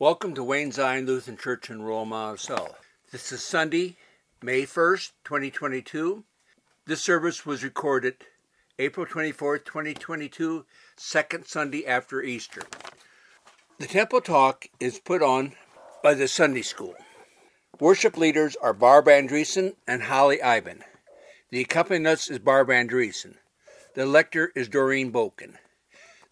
Welcome to Wayne Zion Lutheran Church in Royal Monticello. This is Sunday, May 1st, 2022. This service was recorded April 24th, 2022, second Sunday after Easter. The Temple Talk is put on by the Sunday School. Worship leaders are Barb Andreessen and Holly Ivan. The accompanist is Barb Andreessen. The lector is Doreen Boken.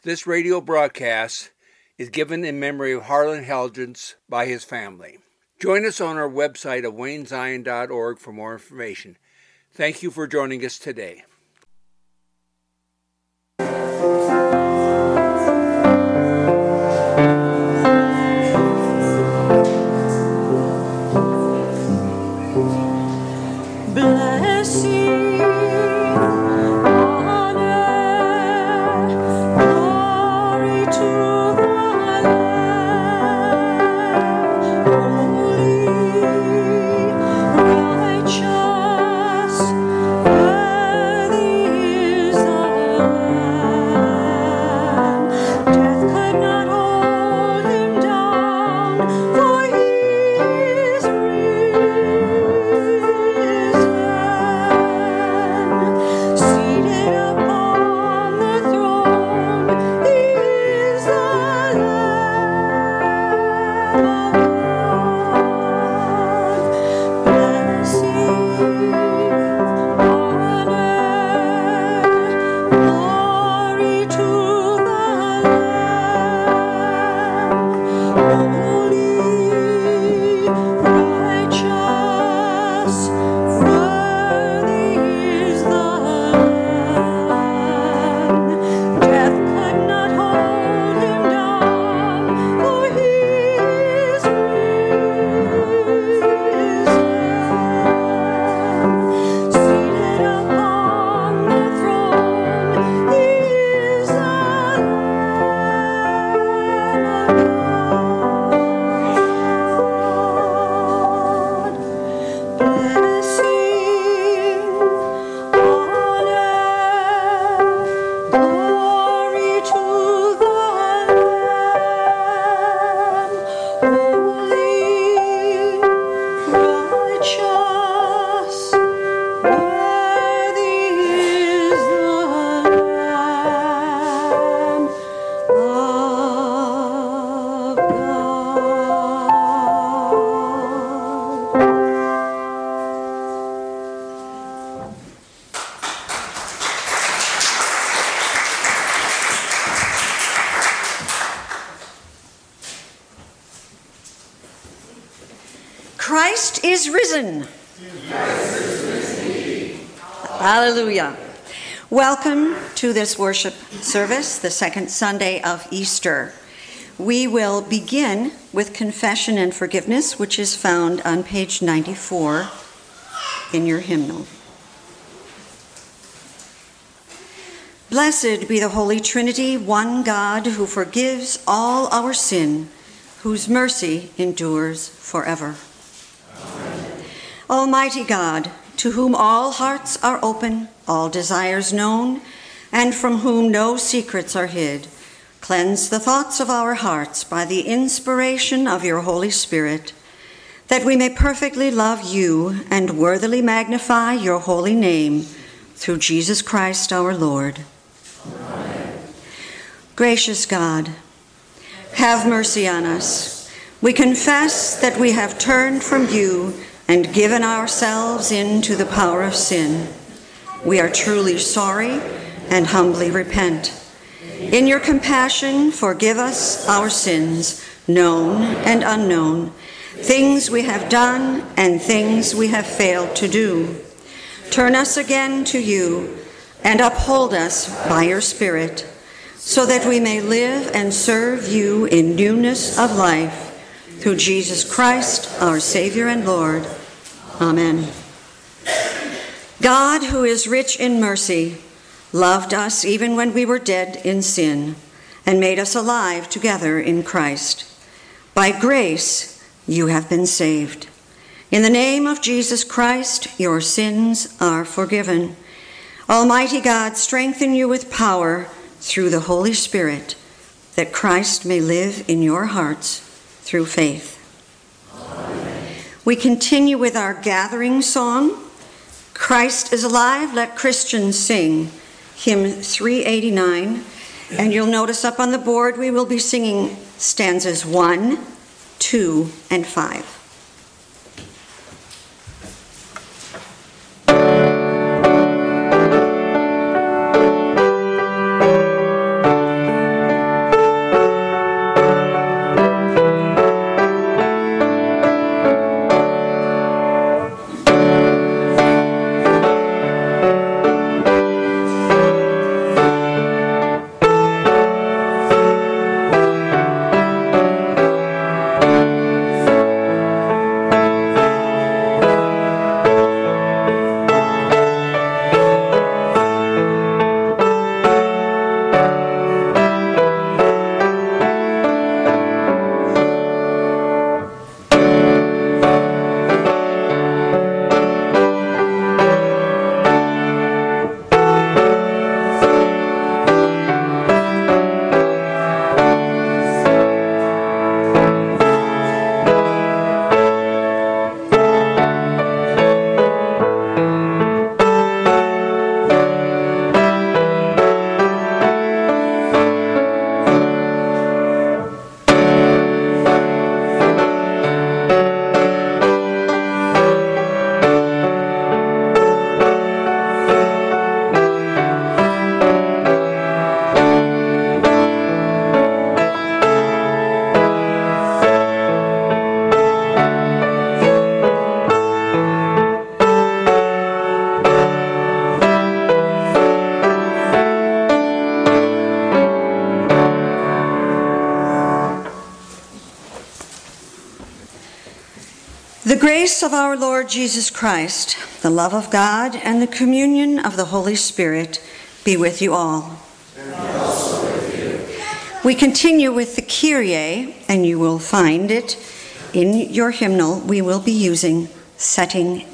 This radio broadcast is given in memory of Harlan Helgens by his family. Join us on our website at waynezion.org for more information. Thank you for joining us today. To this worship service, the second Sunday of Easter. We will begin with confession and forgiveness, which is found on page 94 in your hymnal. Blessed be the Holy Trinity, one God who forgives all our sin, whose mercy endures forever. Almighty God, to whom all hearts are open, all desires known, and from whom no secrets are hid, cleanse the thoughts of our hearts by the inspiration of your Holy Spirit, that we may perfectly love you and worthily magnify your holy name through Jesus Christ our Lord. Amen. Gracious God, have mercy on us. We confess that we have turned from you and given ourselves into the power of sin. We are truly sorry and humbly repent. In your compassion, forgive us our sins, known and unknown, things we have done and things we have failed to do. Turn us again to you and uphold us by your Spirit, so that we may live and serve you in newness of life. Through Jesus Christ, our Savior and Lord. Amen. God, who is rich in mercy, loved us even when we were dead in sin and made us alive together in Christ. By grace, you have been saved. In the name of Jesus Christ, your sins are forgiven. Almighty God, strengthen you with power through the Holy Spirit, that Christ may live in your hearts through faith. We continue with our gathering song. Christ is alive, let Christians sing, hymn 389. And you'll notice up on the board we will be singing stanzas 1, 2, and 5. Grace of our Lord Jesus Christ, the love of God, and the communion of the Holy Spirit be with you all. We continue with the Kyrie, and you will find it in your hymnal. We will be using setting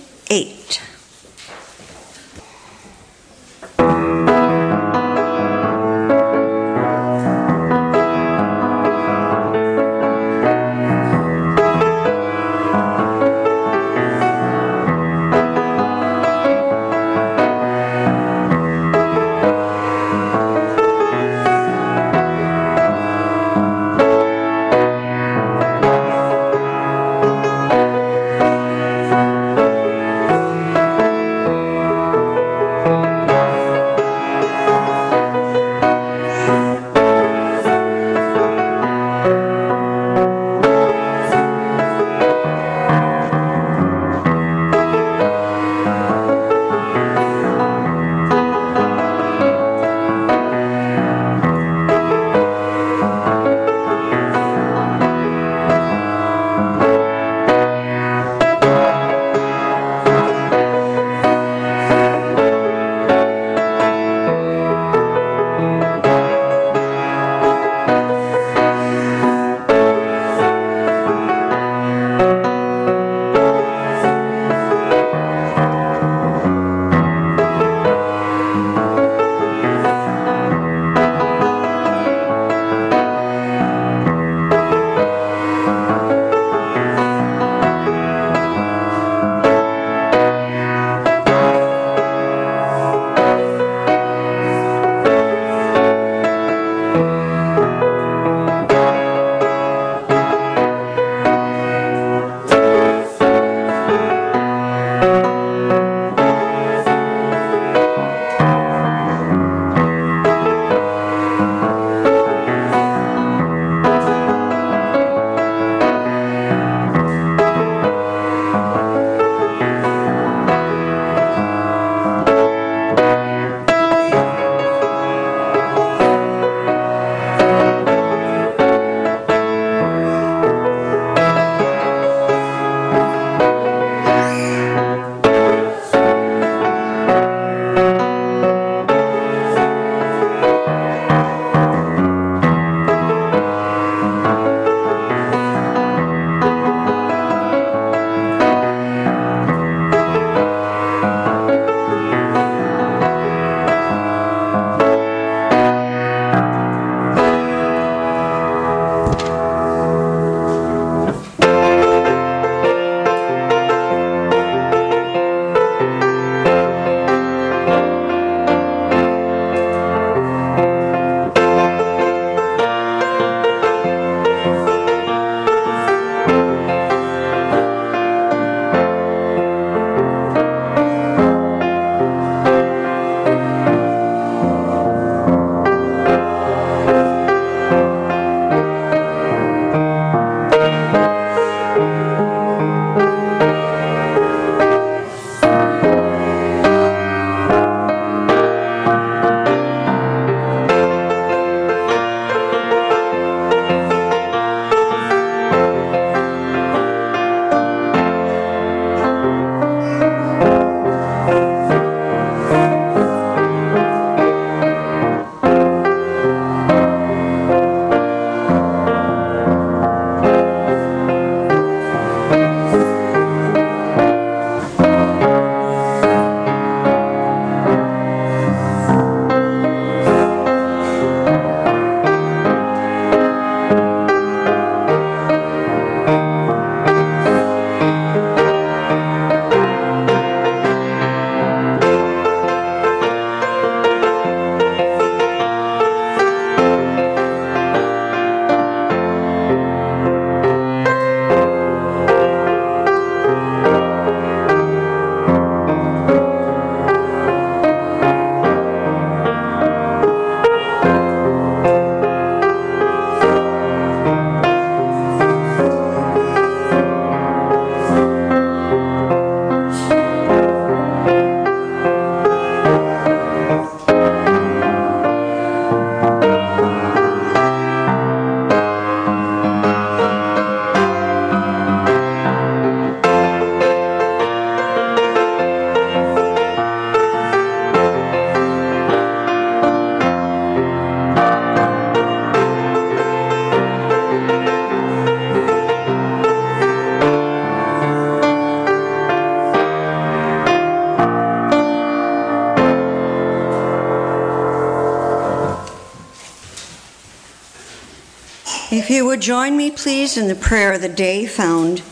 join me, please, in the prayer of the day found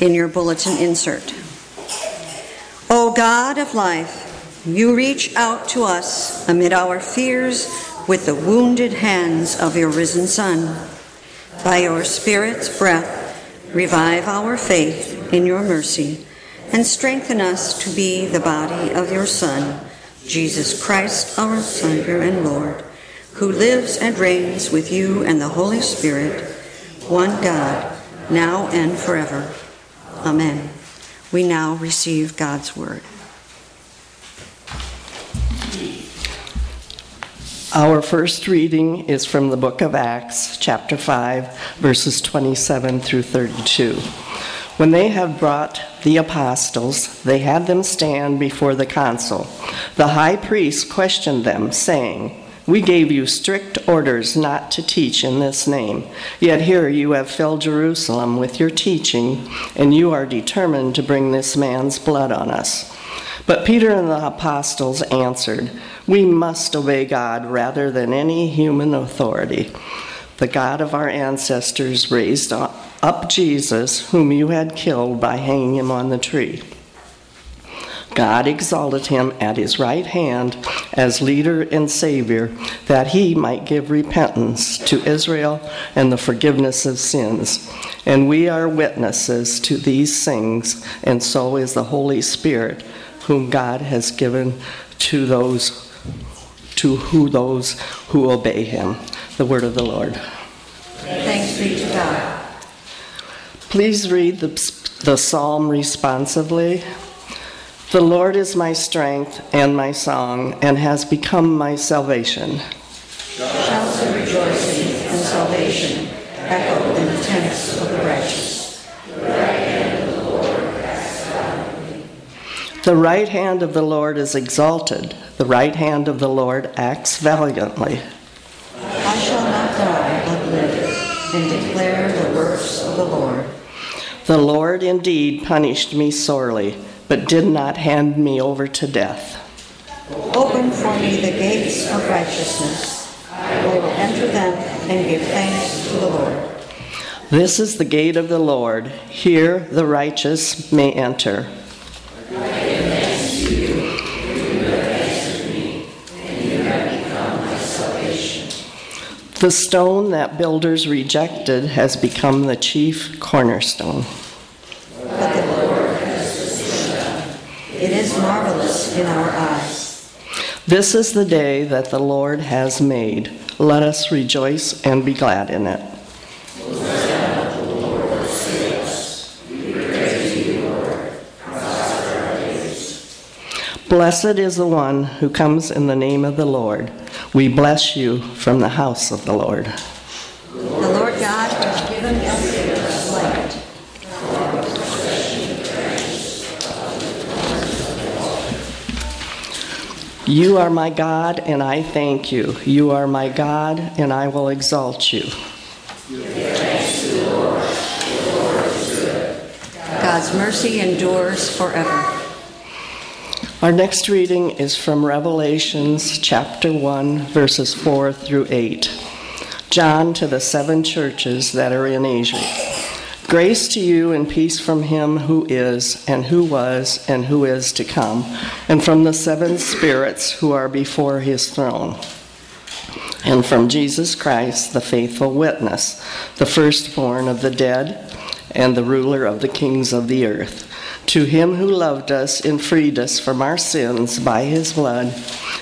in your bulletin insert. O God of life, you reach out to us amid our fears with the wounded hands of your risen Son. By your Spirit's breath, revive our faith in your mercy and strengthen us to be the body of your Son, Jesus Christ, our Savior and Lord, who lives and reigns with you and the Holy Spirit, one God, now and forever. Amen. We now receive God's word. Our first reading is from the book of Acts, chapter 5, verses 27 through 32. When they had brought the apostles, they had them stand before the council. The high priest questioned them, saying, We gave you strict orders not to teach in this name, yet here you have filled Jerusalem with your teaching, and you are determined to bring this man's blood on us. But Peter and the apostles answered, We must obey God rather than any human authority. The God of our ancestors raised up Jesus, whom you had killed by hanging him on the tree. God exalted him at his right hand as leader and Savior, that he might give repentance to Israel and the forgiveness of sins. And we are witnesses to these things, and so is the Holy Spirit whom God has given to those to who those who obey him. The word of the Lord. Thanks be to God. Please read the, the psalm responsively. The Lord is my strength and my song, and has become my salvation. Shouts of rejoicing and salvation echo in the tents of the righteous. The right hand of the Lord has done The right hand of the Lord is exalted. The right hand of the Lord acts valiantly. I shall not die, but live, and declare the works of the Lord. The Lord indeed punished me sorely, but did not hand me over to death. Open for me the gates of righteousness. I will enter them and give thanks to the Lord. This is the gate of the Lord. Here the righteous may enter. The stone that builders rejected has become the chief cornerstone. But the Lord has It is marvelous in our eyes. This is the day that the Lord has made. Let us rejoice and be glad in it. Blessed is the one who comes in the name of the Lord. We bless you from the house of the Lord. The Lord God has given us his light. You are my God, and I thank you. You are my God, and I will exalt you. God's mercy endures forever. Our next reading is from Revelations chapter 1, verses 4 through 8. John to the seven churches that are in Asia. Grace to you and peace from him who is, and who was, and who is to come, and from the seven spirits who are before his throne, and from Jesus Christ, the faithful witness, the firstborn of the dead, and the ruler of the kings of the earth. To him who loved us and freed us from our sins by his blood,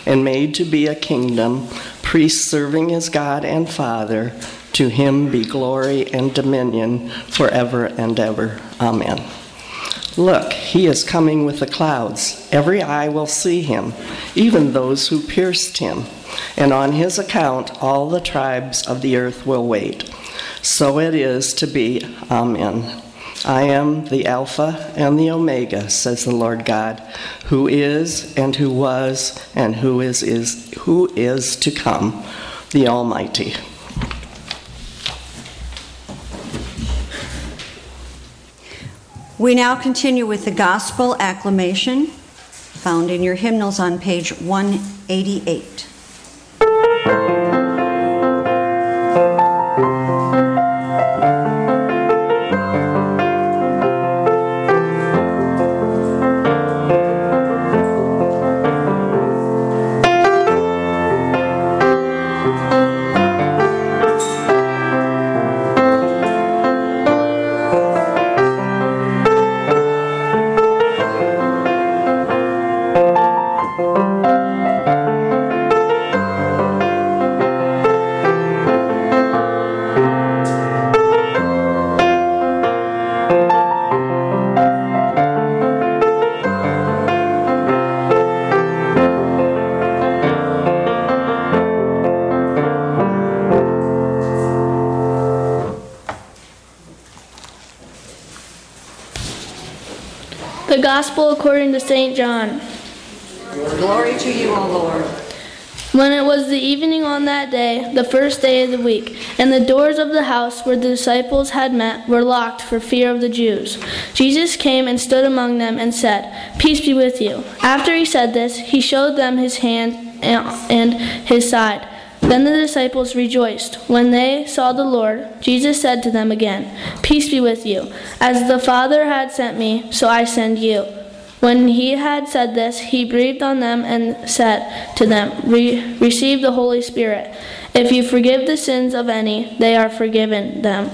and made to be a kingdom, priests serving as God and Father, to him be glory and dominion forever and ever. Amen. Look, he is coming with the clouds. Every eye will see him, even those who pierced him. And on his account, all the tribes of the earth will wait. So it is to be. Amen. I am the Alpha and the Omega, says the Lord God, who is and who was and who is is who is to come, the Almighty. We now continue with the gospel acclamation found in your hymnals on page 188. Gospel according to St. John. Glory to you, O Lord. When it was the evening on that day, the first day of the week, and the doors of the house where the disciples had met were locked for fear of the Jews, Jesus came and stood among them and said, Peace be with you. After he said this, he showed them his hand and his side. Then the disciples rejoiced. When they saw the Lord, Jesus said to them again, Peace be with you. As the Father had sent me, so I send you. When he had said this, he breathed on them and said to them, Re- Receive the Holy Spirit. If you forgive the sins of any, they are forgiven them.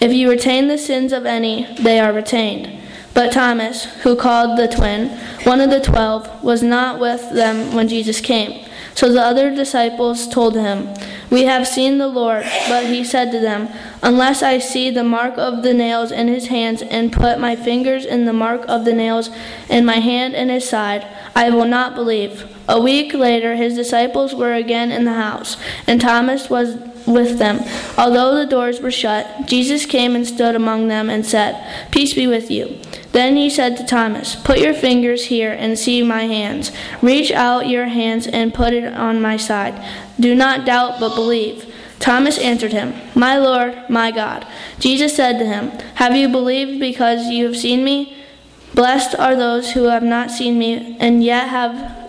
If you retain the sins of any, they are retained. But Thomas, who called the twin, one of the twelve, was not with them when Jesus came. So the other disciples told him, We have seen the Lord. But he said to them, Unless I see the mark of the nails in his hands, and put my fingers in the mark of the nails, and my hand in his side, I will not believe. A week later, his disciples were again in the house, and Thomas was with them. Although the doors were shut, Jesus came and stood among them and said, Peace be with you. Then he said to Thomas, Put your fingers here and see my hands. Reach out your hands and put it on my side. Do not doubt, but believe. Thomas answered him, My Lord, my God. Jesus said to him, Have you believed because you have seen me? Blessed are those who have not seen me and yet have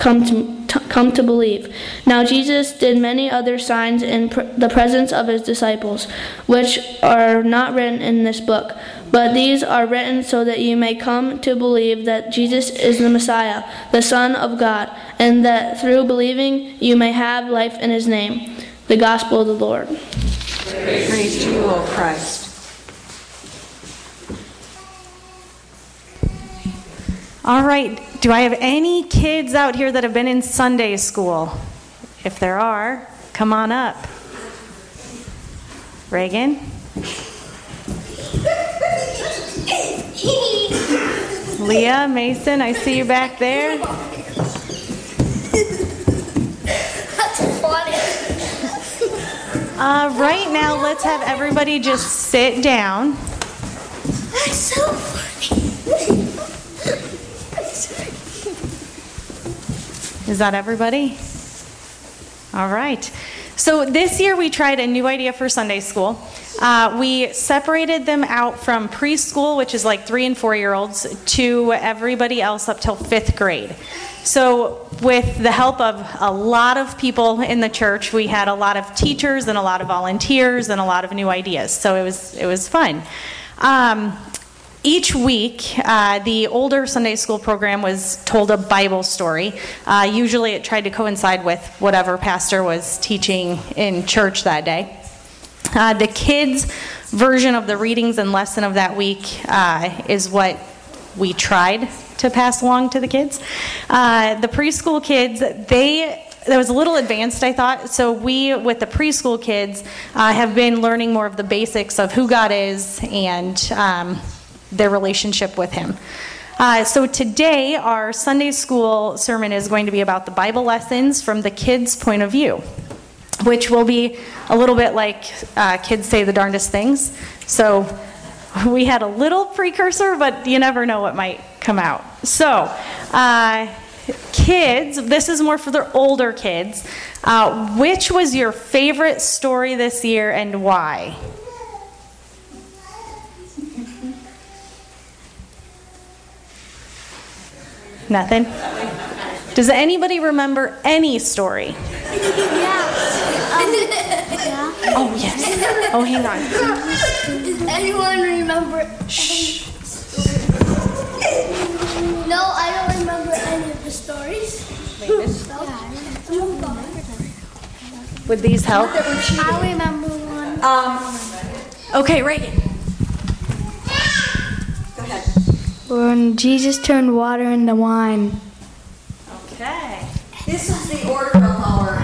come to, to, come to believe. Now Jesus did many other signs in pr- the presence of his disciples, which are not written in this book. But these are written so that you may come to believe that Jesus is the Messiah, the Son of God, and that through believing you may have life in his name. The Gospel of the Lord. Praise, Praise to you, O Christ. All right. Do I have any kids out here that have been in Sunday school? If there are, come on up. Reagan? Leah, Mason, I see you back there. That's funny. Uh, right now, let's have everybody just sit down. That's so funny. Is that everybody? All right. So this year we tried a new idea for Sunday school. Uh, we separated them out from preschool, which is like three and four year olds, to everybody else up till fifth grade. So, with the help of a lot of people in the church, we had a lot of teachers and a lot of volunteers and a lot of new ideas. So it was it was fun. Um, each week, uh, the older Sunday school program was told a Bible story. Uh, usually, it tried to coincide with whatever pastor was teaching in church that day. Uh, the kids' version of the readings and lesson of that week uh, is what we tried to pass along to the kids. Uh, the preschool kids, they that was a little advanced, I thought. So we, with the preschool kids, uh, have been learning more of the basics of who God is and um, their relationship with Him. Uh, so today, our Sunday school sermon is going to be about the Bible lessons from the kids' point of view which will be a little bit like uh, kids say the darndest things. So we had a little precursor, but you never know what might come out. So, uh, kids, this is more for the older kids. Uh, which was your favorite story this year and why? Nothing? Does anybody remember any story? Yeah. Oh, yes. Oh, hang on. Does anyone remember? Shh. No, I don't remember any of the stories. Would these help? I remember one. Um, okay, Reagan. When Jesus turned water into wine. Okay. This is the order of our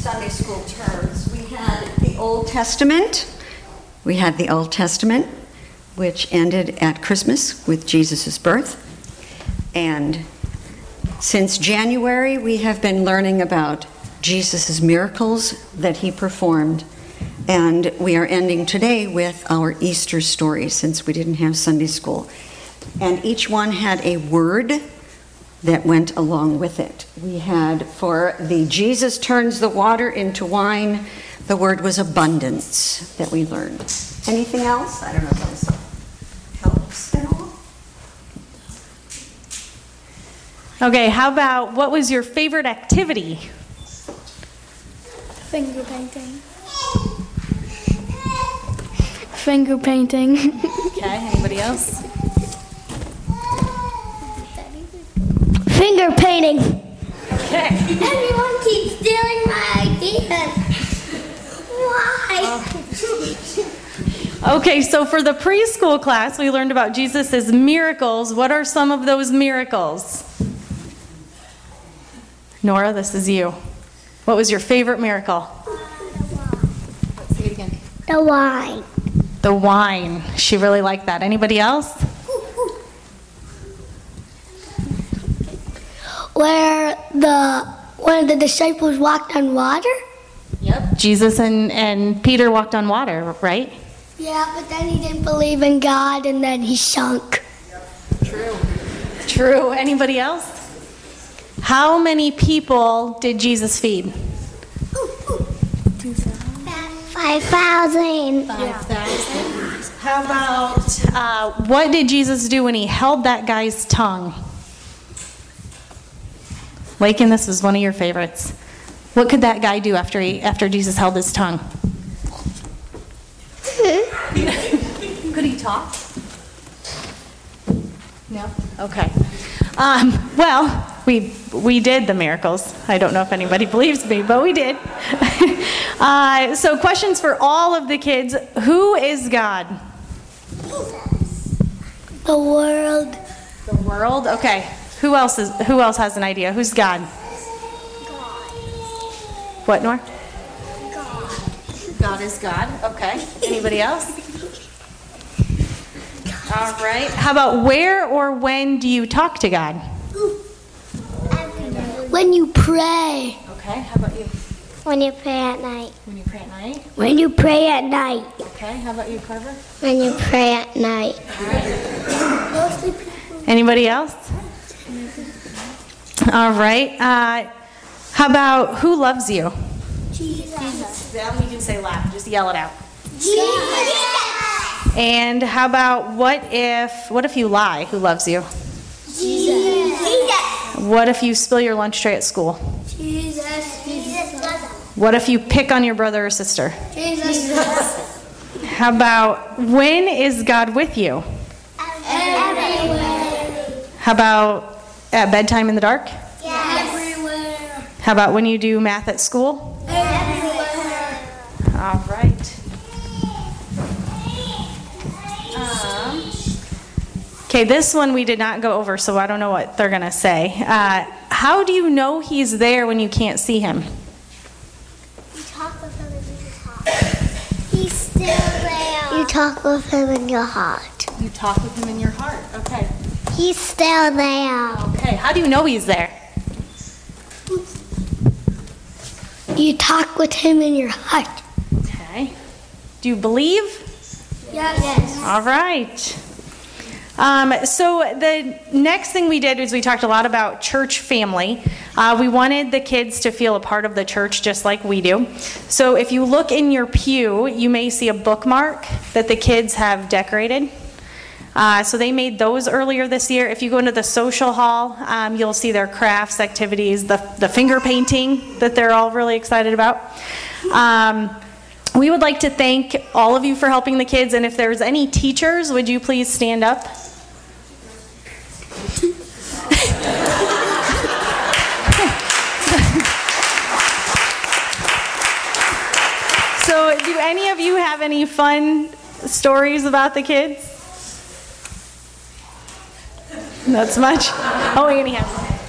Sunday school terms. We had the Old Testament. We had the Old Testament, which ended at Christmas with Jesus' birth. And since January, we have been learning about Jesus' miracles that he performed And we are ending today with our Easter story since we didn't have Sunday school. And each one had a word that went along with it. We had for the Jesus turns the water into wine, the word was abundance that we learned. Anything else? I don't know if that was helps at all. Okay, how about what was your favorite activity? Finger painting. Finger painting. Okay, anybody else? Finger painting. Okay. Everyone keeps stealing my ideas. Why? Okay, so for the preschool class, we learned about Jesus' miracles. What are some of those miracles? Nora, this is you. What was your favorite miracle? Let's say it again. The wine. The wine. She really liked that. Anybody else? Where the one of the disciples walked on water? Yep. Jesus and, and Peter walked on water, right? Yeah, but then he didn't believe in God and then he sunk. True. True. Anybody else? How many people did Jesus feed? Five thousand. How about uh, what did Jesus do when he held that guy's tongue? Lakin, this is one of your favorites. What could that guy do after he after Jesus held his tongue? could he talk? No. Okay. Um, well, we we did the miracles. I don't know if anybody believes me, but we did. uh, so, questions for all of the kids: Who is God? The world. The world. Okay. Who else is? Who else has an idea? Who's God? What, Nor? God. God is God. Okay. Anybody else? All right. How about where or when do you talk to God? When you pray. Okay. How about you? When you pray at night. When you pray at night. When you pray at night. Okay. How about you, Carver? When you pray at night. Anybody else? All right. Uh, how about who loves you? Jesus. That you can say loud. Just yell it out. Jesus. And how about what if what if you lie? Who loves you? Jesus. What if you spill your lunch tray at school? Jesus. Jesus. What if you pick on your brother or sister? Jesus. How about when is God with you? Everywhere. How about at bedtime in the dark? Everywhere. How about when you do math at school? Everywhere. All right. Um, okay, this one we did not go over, so I don't know what they're going to say. Uh, how do you know he's there when you can't see him? You talk with him in your heart. He's still there. You talk with him in your heart. You talk with him in your heart. Okay. He's still there. Okay, how do you know he's there? You talk with him in your heart. Okay. Do you believe? Yes. yes. All right. Um, so the next thing we did is we talked a lot about church family. Uh, we wanted the kids to feel a part of the church just like we do. So if you look in your pew, you may see a bookmark that the kids have decorated. Uh, so they made those earlier this year. If you go into the social hall, um, you'll see their crafts activities, the, the finger painting that they're all really excited about. Um, we would like to thank all of you for helping the kids, and if there's any teachers, would you please stand up? so, do any of you have any fun stories about the kids? Not so much. Oh, Annie has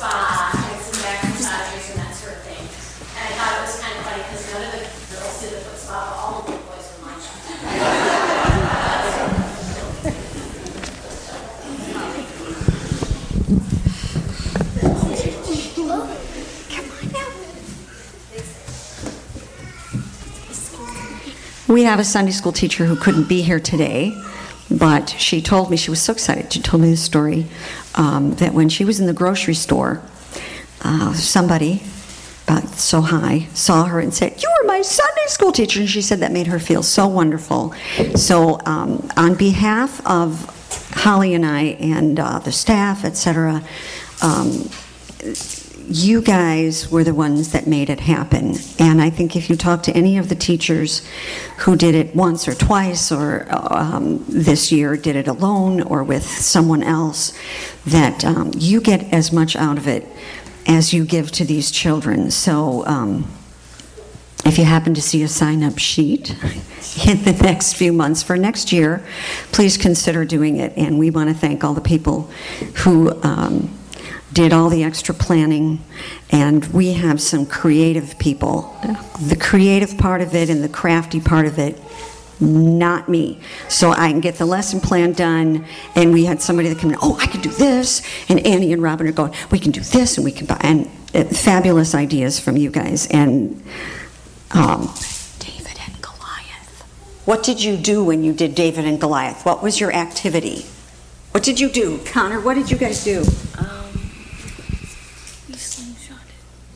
spa and some back massages and that sort of thing. And I thought it was kind of funny because none of the girls did the foot spa, but all of the boys were We have a Sunday school teacher who couldn't be here today, but she told me she was so excited. She told me the story um, that when she was in the grocery store, uh, somebody about so high saw her and said, You were my Sunday school teacher. And she said that made her feel so wonderful. So, um, on behalf of Holly and I and uh, the staff, etc., um, you guys were the ones that made it happen. And I think if you talk to any of the teachers who did it once or twice or um, this year did it alone or with someone else, that um, you get as much out of it as you give to these children. So um, if you happen to see a sign up sheet in the next few months for next year, please consider doing it. And we want to thank all the people who um, did all the extra planning. And we have some creative people. The creative part of it and the crafty part of it not me. So I can get the lesson plan done, and we had somebody that came in, oh, I can do this, and Annie and Robin are going, we can do this, and we can, buy, and uh, fabulous ideas from you guys. And um, David and Goliath. What did you do when you did David and Goliath? What was your activity? What did you do? Connor, what did you guys do? Um,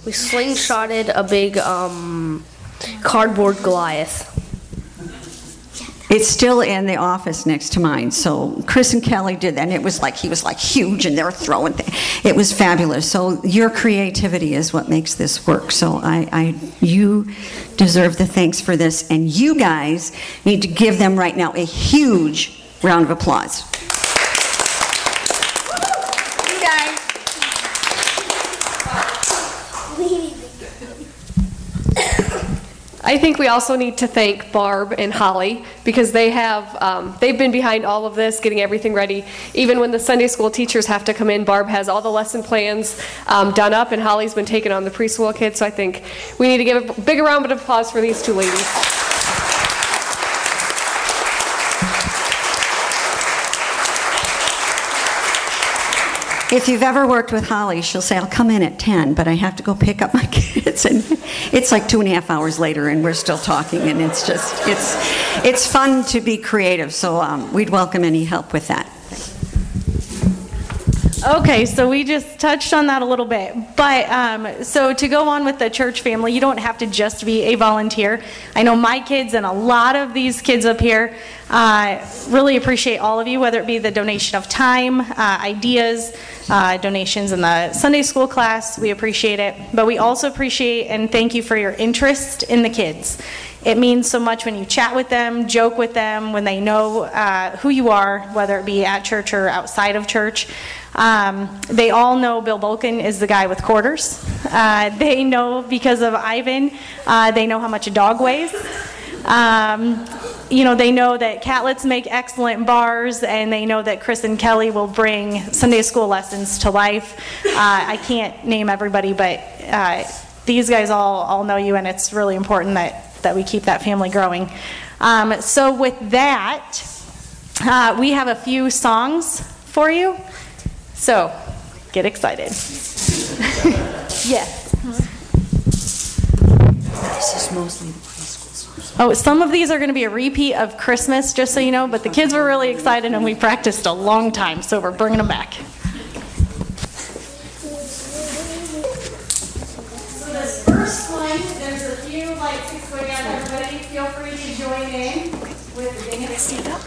we slingshotted a big um, cardboard Goliath. It's still in the office next to mine. So Chris and Kelly did that, and it was like he was like huge, and they were throwing. Th- it was fabulous. So your creativity is what makes this work. So I, I, you deserve the thanks for this, and you guys need to give them right now a huge round of applause. You guys. I think we also need to thank Barb and Holly because they have um, they've been behind all of this, getting everything ready. Even when the Sunday school teachers have to come in, Barb has all the lesson plans um, done up, and Holly's been taking on the preschool kids. So I think we need to give a big round of applause for these two ladies. If you've ever worked with Holly, she'll say, I'll come in at 10, but I have to go pick up my kids. And it's like two and a half hours later, and we're still talking. And it's just, it's, it's fun to be creative. So um, we'd welcome any help with that. Okay, so we just touched on that a little bit. But um, so to go on with the church family, you don't have to just be a volunteer. I know my kids and a lot of these kids up here uh, really appreciate all of you, whether it be the donation of time, uh, ideas, uh, donations in the Sunday school class. We appreciate it. But we also appreciate and thank you for your interest in the kids. It means so much when you chat with them, joke with them, when they know uh, who you are, whether it be at church or outside of church. Um, they all know Bill Bulkin is the guy with quarters. Uh, they know because of Ivan, uh, they know how much a dog weighs. Um, you know, they know that catlets make excellent bars, and they know that Chris and Kelly will bring Sunday school lessons to life. Uh, I can't name everybody, but uh, these guys all, all know you, and it's really important that, that we keep that family growing. Um, so, with that, uh, we have a few songs for you. So, get excited. yes. This is mostly. Oh, some of these are going to be a repeat of Christmas, just so you know, but the kids were really excited and we practiced a long time, so we're bringing them back. So this first one, there's a few lights going on. Everybody, feel free to join in with the stand up.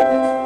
Jesus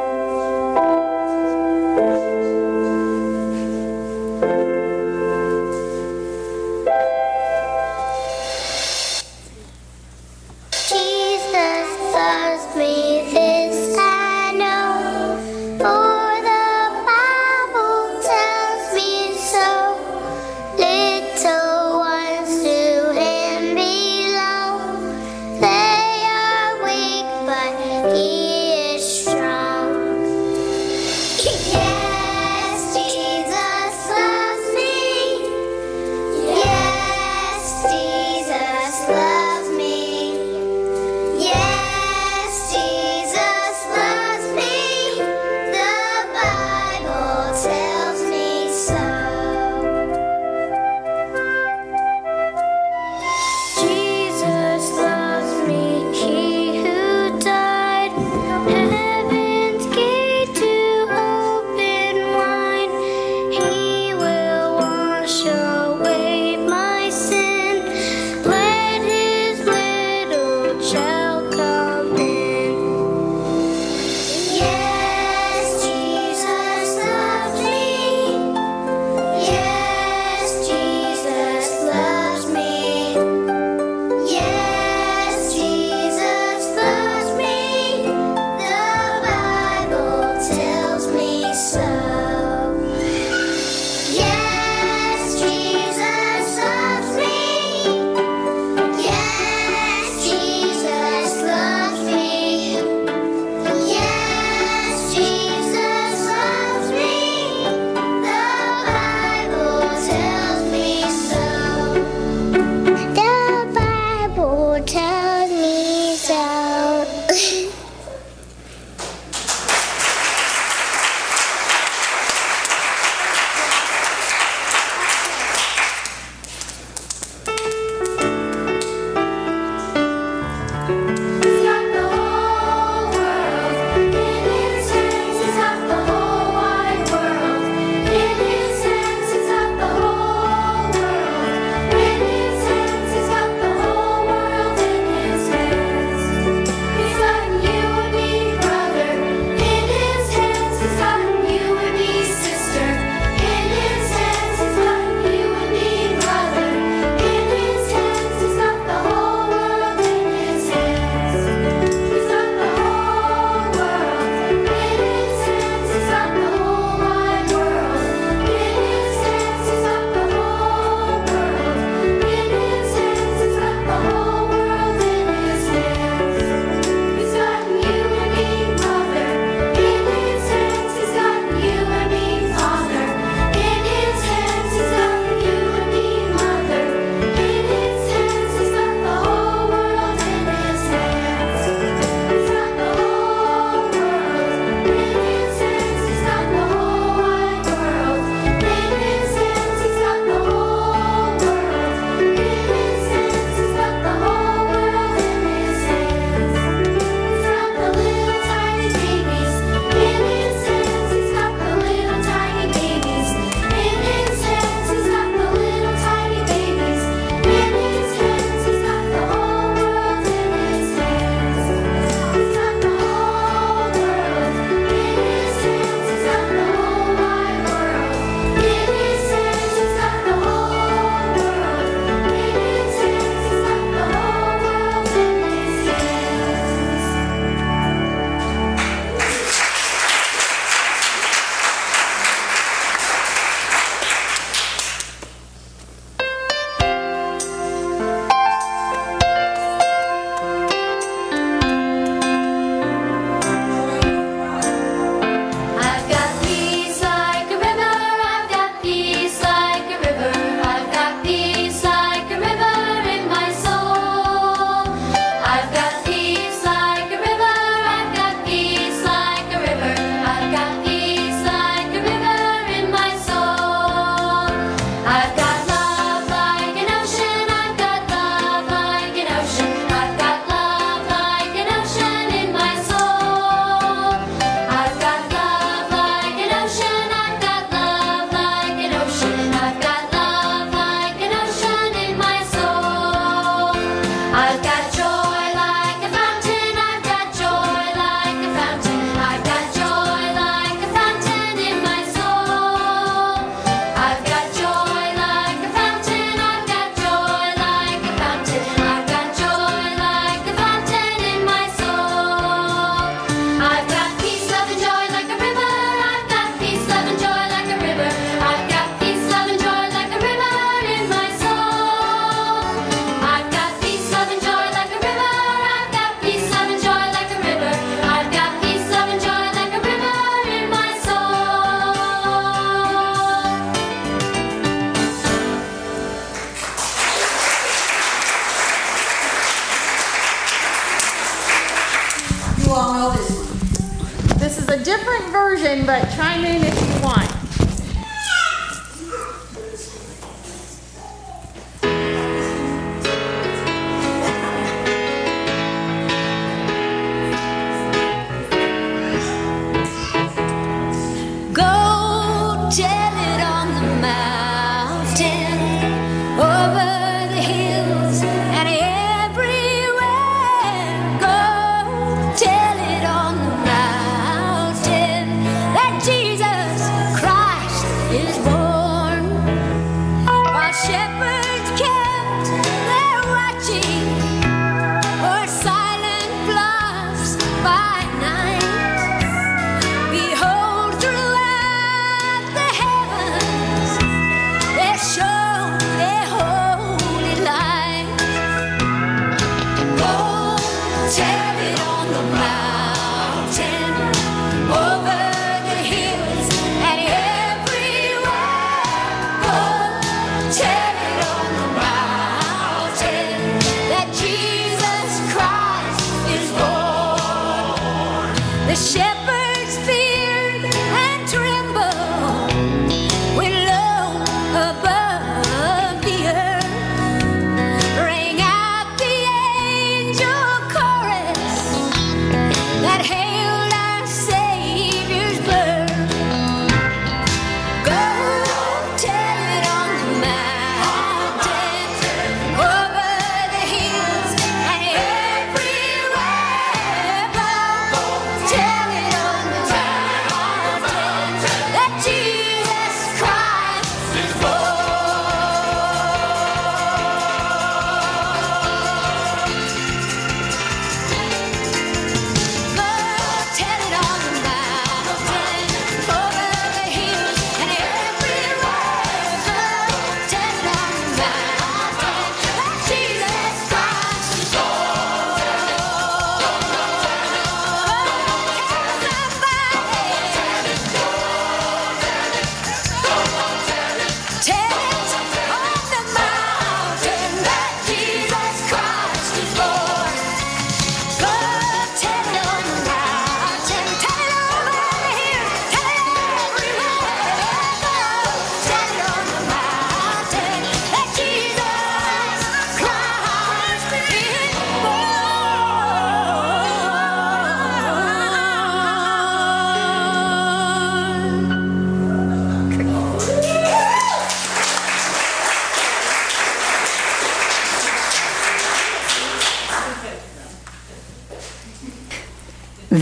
version, but chime in if you want.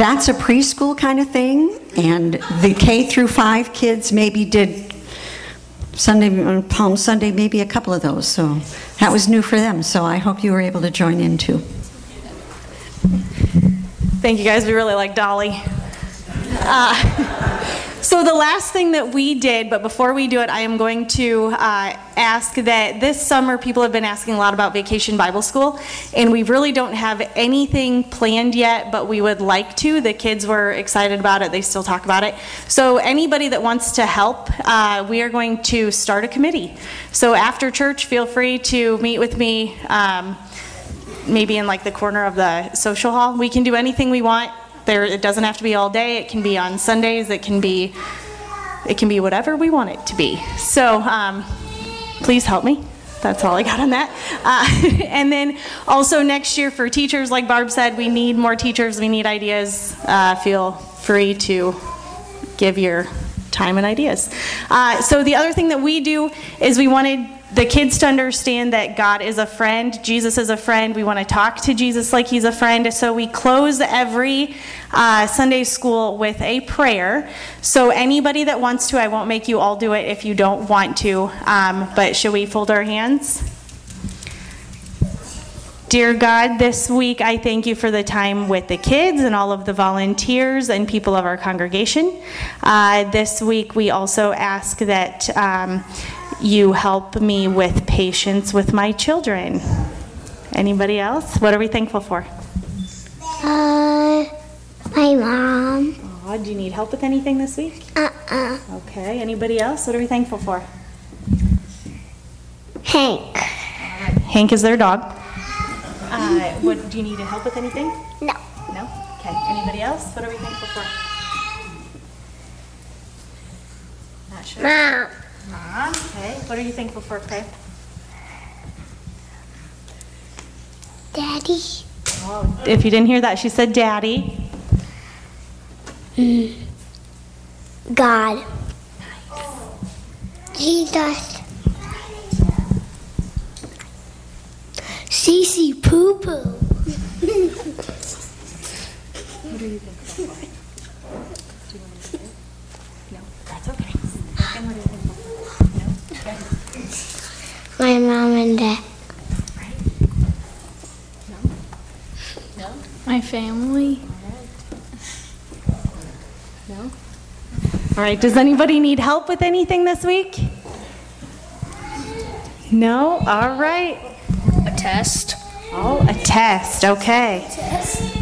That's a preschool kind of thing, and the K through 5 kids maybe did Sunday, Palm Sunday, maybe a couple of those, so that was new for them, so I hope you were able to join in too. Thank you guys. We really like Dolly. Uh, so the last thing that we did, but before we do it, I am going to uh, ask that this summer people have been asking a lot about Vacation Bible School, and we really don't have anything planned yet, but we would like to. The kids were excited about it. They still talk about it. So anybody that wants to help, uh, we are going to start a committee. So after church, feel free to meet with me. Um, maybe in like the corner of the social hall. We can do anything we want. There, it doesn't have to be all day. It can be on Sundays. It can be, it can be whatever we want it to be. So, um, please help me. That's all I got on that. Uh, and then also next year for teachers, like Barb said, we need more teachers. We need ideas. Uh, feel free to give your time and ideas. Uh, so the other thing that we do is we wanted the kids to understand that God is a friend, Jesus is a friend. We want to talk to Jesus like he's a friend. So we close every uh, Sunday school with a prayer. So anybody that wants to, I won't make you all do it if you don't want to. Um, but should we fold our hands? Dear God, this week I thank you for the time with the kids and all of the volunteers and people of our congregation. Uh, this week we also ask that um, you help me with patience with my children. Anybody else? What are we thankful for? Uh, my mom. Aw, do you need help with anything this week? Uh-uh. Okay. Anybody else? What are we thankful for? Hank. Hank is their dog. Uh, what do you need help with anything? No. No? Okay. Anybody else? What are we thankful for? Not sure. Mom. Mom. Okay. What are you thankful for, Faye? Daddy. Oh, if you didn't hear that, she said daddy. God. Jesus. Cece Poo Poo. Do you think My mom and dad. No? No? My family. All right, does anybody need help with anything this week? No? All right. A test. Oh, a test. Okay.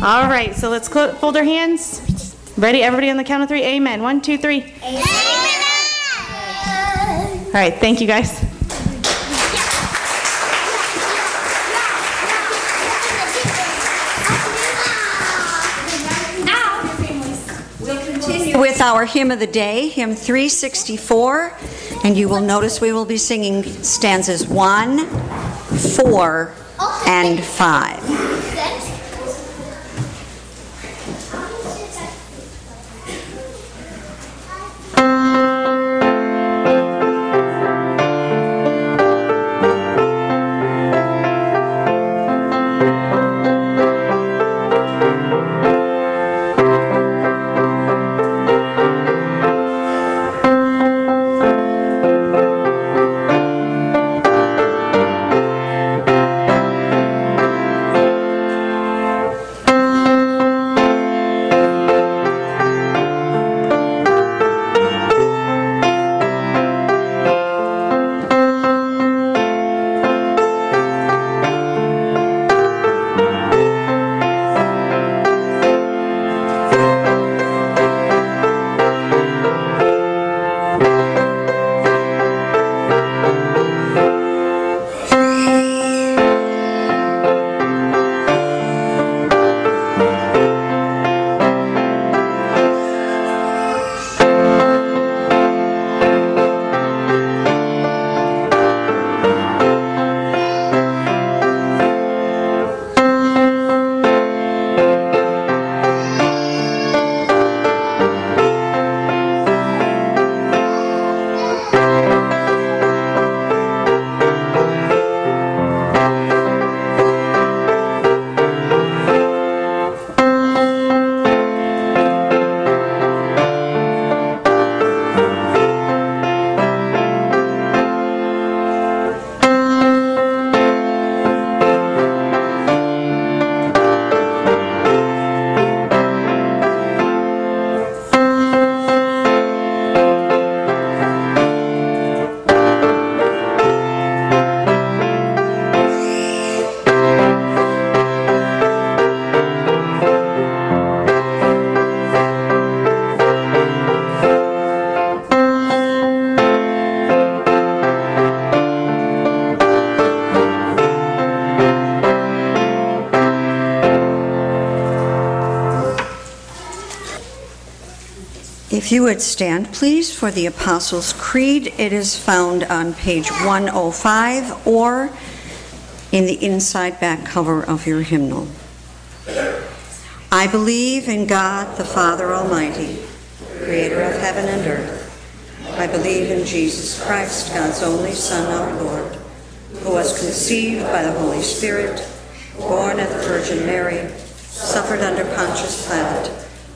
All right, so let's clo- fold our hands. Ready? Everybody on the count of three. Amen. One, two, three. Amen. All right. thank you guys. With our hymn of the day, hymn 364, and you will notice we will be singing stanzas 1, 4, and 5. If you would stand, please, for the Apostles' Creed. It is found on page 105 or in the inside back cover of your hymnal. I believe in God the Father Almighty, creator of heaven and earth. I believe in Jesus Christ, God's only Son, our Lord, who was conceived by the Holy Spirit, born of the Virgin Mary, suffered under Pontius Pilate,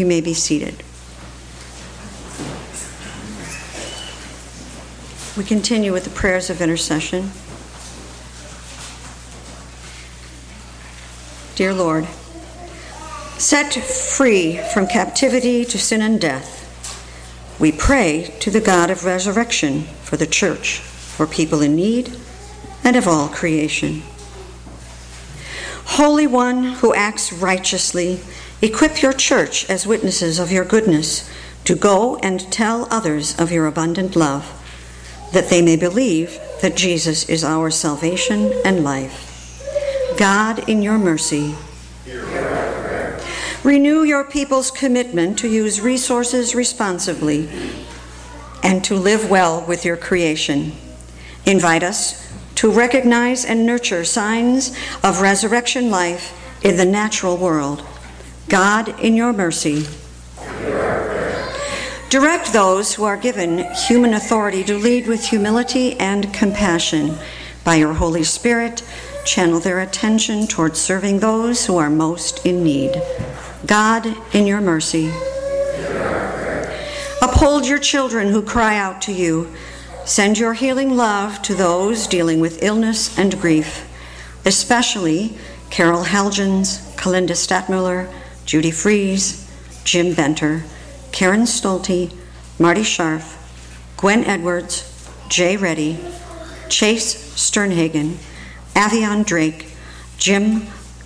You may be seated. We continue with the prayers of intercession. Dear Lord, set free from captivity to sin and death, we pray to the God of resurrection for the church, for people in need, and of all creation. Holy One who acts righteously, equip your church as witnesses of your goodness to go and tell others of your abundant love, that they may believe that Jesus is our salvation and life. God, in your mercy, renew your people's commitment to use resources responsibly and to live well with your creation. Invite us to recognize and nurture signs of resurrection life in the natural world. God, in your mercy, direct those who are given human authority to lead with humility and compassion. By your Holy Spirit, channel their attention towards serving those who are most in need. God, in your mercy, uphold your children who cry out to you. Send your healing love to those dealing with illness and grief, especially Carol Helgens, Kalinda Statmuller, Judy Fries, Jim Venter, Karen Stolte, Marty Scharf, Gwen Edwards, Jay Reddy, Chase Sternhagen, Avion Drake, Jim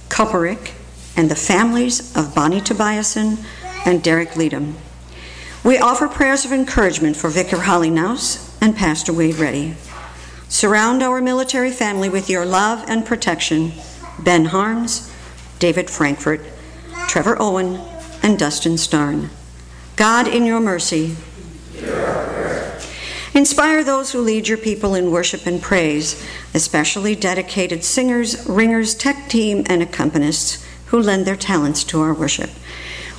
Koperick, and the families of Bonnie Tobiasen and Derek Leadham. We offer prayers of encouragement for Vicar Holly Naus and Pastor Wade Reddy. Surround our military family with your love and protection. Ben Harms, David Frankfurt, Trevor Owen, and Dustin Starn. God, in your mercy, Inspire those who lead your people in worship and praise, especially dedicated singers, ringers, tech team, and accompanists who lend their talents to our worship.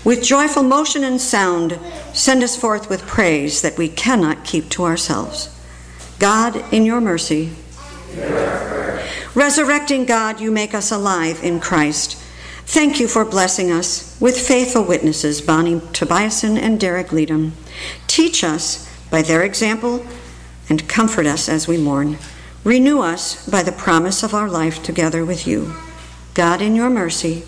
With joyful motion and sound, send us forth with praise that we cannot keep to ourselves. God, in your mercy, resurrecting God, you make us alive in Christ. Thank you for blessing us with faithful witnesses, Bonnie Tobiasen and Derek Leadham. Teach us by their example and comfort us as we mourn. Renew us by the promise of our life together with you. God, in your mercy,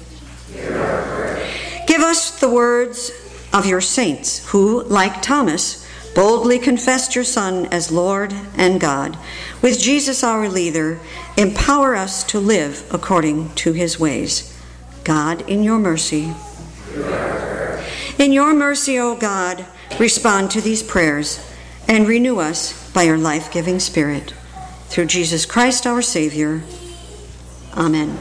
give us the words of your saints who, like Thomas, boldly confessed your Son as Lord and God. With Jesus our leader, empower us to live according to his ways. God, in your mercy. In your mercy, O God, respond to these prayers and renew us by your life giving Spirit. Through Jesus Christ our Savior. Amen.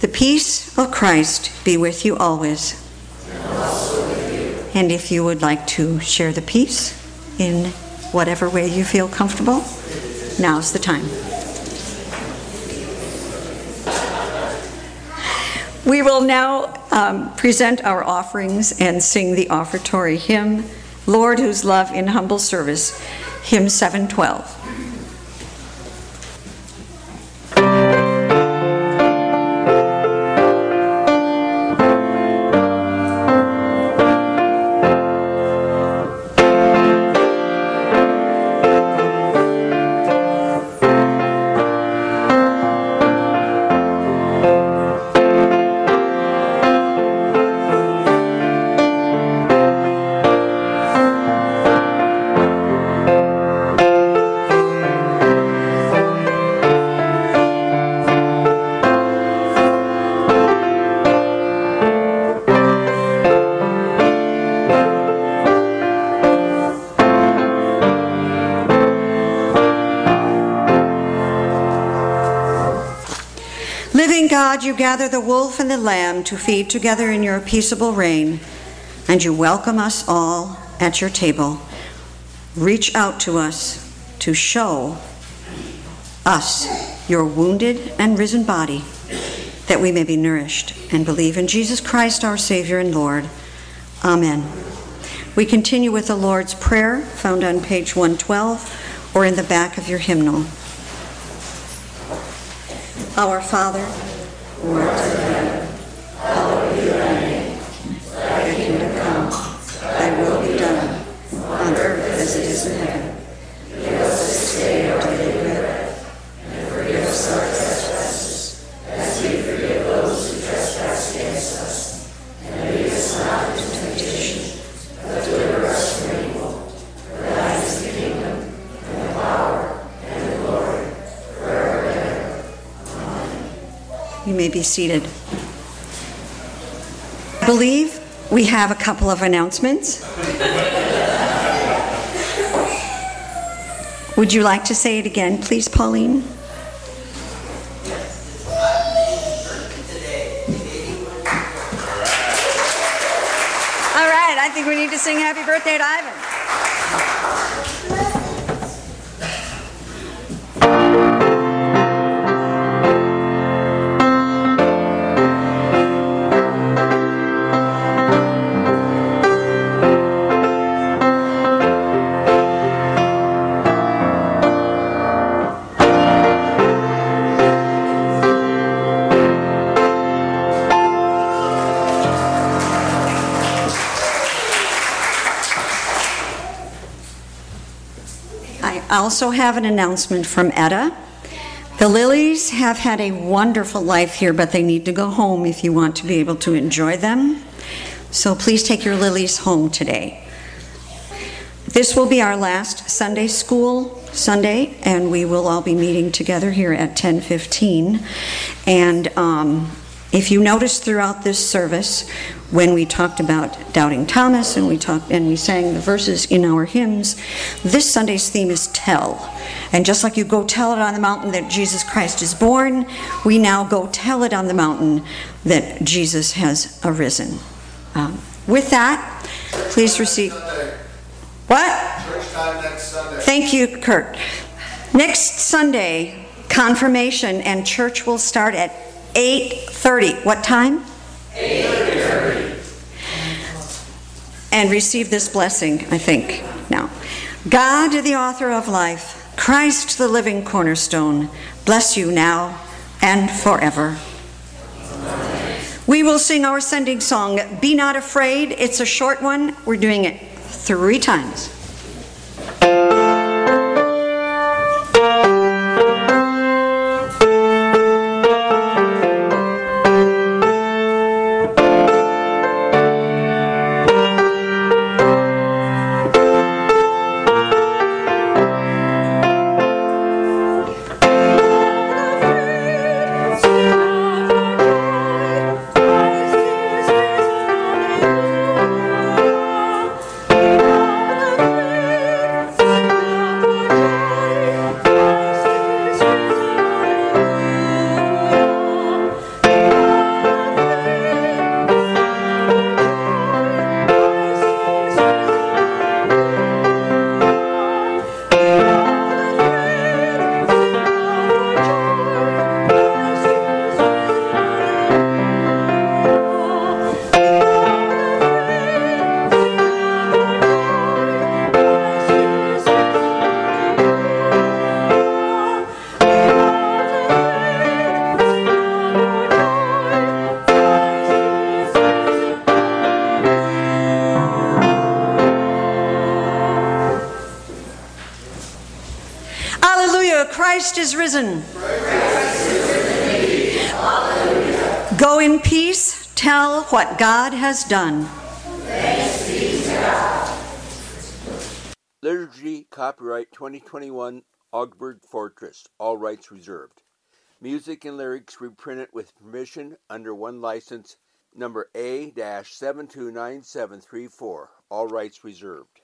The peace of Christ be with you always. And if you would like to share the peace in whatever way you feel comfortable, now's the time. We will now um, present our offerings and sing the offertory hymn, Lord, whose love in humble service, hymn 712. To feed together in your peaceable reign, and you welcome us all at your table. Reach out to us to show us your wounded and risen body, that we may be nourished and believe in Jesus Christ, our Savior and Lord. Amen. We continue with the Lord's Prayer, found on page 112 or in the back of your hymnal. Our Father, be seated. I believe we have a couple of announcements. Would you like to say it again, please, Pauline? All right, I think we need to sing happy birthday to Ivan. Also have an announcement from Etta. The Lilies have had a wonderful life here, but they need to go home if you want to be able to enjoy them. So please take your lilies home today. This will be our last Sunday school Sunday, and we will all be meeting together here at 10:15. And um, if you notice throughout this service, when we talked about doubting Thomas and we talked and we sang the verses in our hymns, this Sunday's theme is tell. And just like you go tell it on the mountain that Jesus Christ is born, we now go tell it on the mountain that Jesus has arisen. Um, with that, please receive. What? Church time next Sunday. Thank you, Kurt. Next Sunday, confirmation and church will start at 8:30. What time? 8:30. And receive this blessing, I think. Now, God, the author of life, Christ, the living cornerstone, bless you now and forever. We will sing our sending song, Be Not Afraid. It's a short one. We're doing it three times. Done. Liturgy copyright 2021 Augsburg Fortress, all rights reserved. Music and lyrics reprinted with permission under one license number A-729734, all rights reserved.